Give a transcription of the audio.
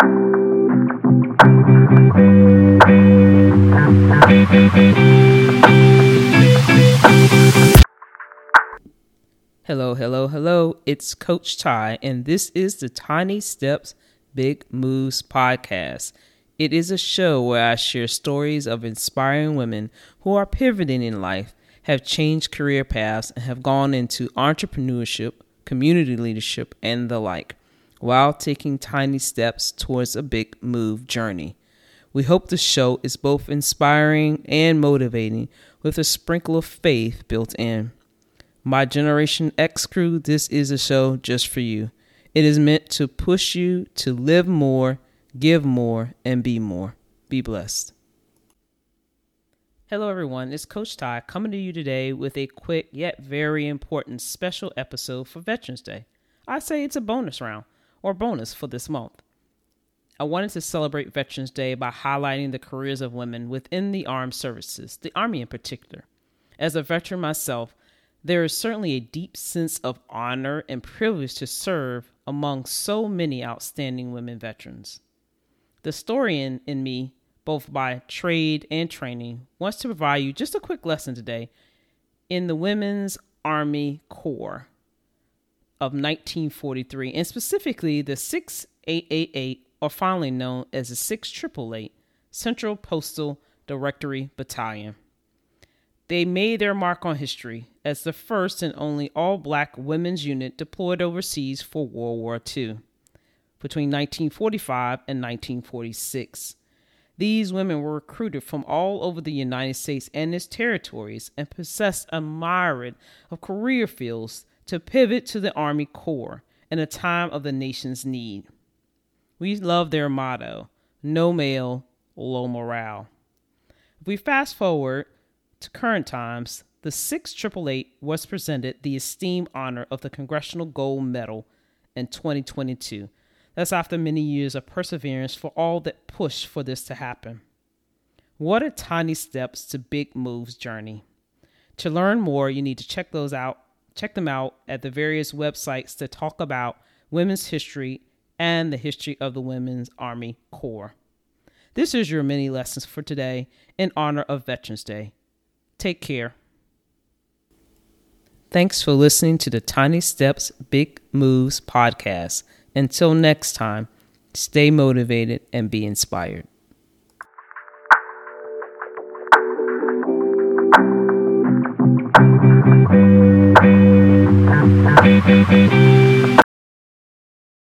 Hello, hello, hello. It's Coach Ty, and this is the Tiny Steps, Big Moves podcast. It is a show where I share stories of inspiring women who are pivoting in life, have changed career paths, and have gone into entrepreneurship, community leadership, and the like, while taking tiny steps towards a big move journey. We hope the show is both inspiring and motivating with a sprinkle of faith built in. My Generation X crew, this is a show just for you. It is meant to push you to live more, give more, and be more. Be blessed. Hello, everyone. It's Coach Ty coming to you today with a quick yet very important special episode for Veterans Day. I say it's a bonus round or bonus for this month. I wanted to celebrate Veterans Day by highlighting the careers of women within the armed services, the Army in particular. As a veteran myself, there is certainly a deep sense of honor and privilege to serve among so many outstanding women veterans. The historian in me, both by trade and training, wants to provide you just a quick lesson today in the Women's Army Corps of 1943, and specifically the 6888, or finally known as the 6888 Central Postal Directory Battalion. They made their mark on history as the first and only all black women's unit deployed overseas for World War II between 1945 and 1946. These women were recruited from all over the United States and its territories and possessed a myriad of career fields to pivot to the Army Corps in a time of the nation's need. We love their motto no mail, low morale. If we fast forward to current times, the 6888 was presented the esteemed honor of the Congressional Gold Medal in 2022. That's after many years of perseverance for all that pushed for this to happen. What a tiny steps to big moves journey. To learn more, you need to check those out. Check them out at the various websites to talk about women's history and the history of the Women's Army Corps. This is your mini lessons for today in honor of Veterans Day. Take care. Thanks for listening to the Tiny Steps, Big Moves podcast. Until next time, stay motivated and be inspired.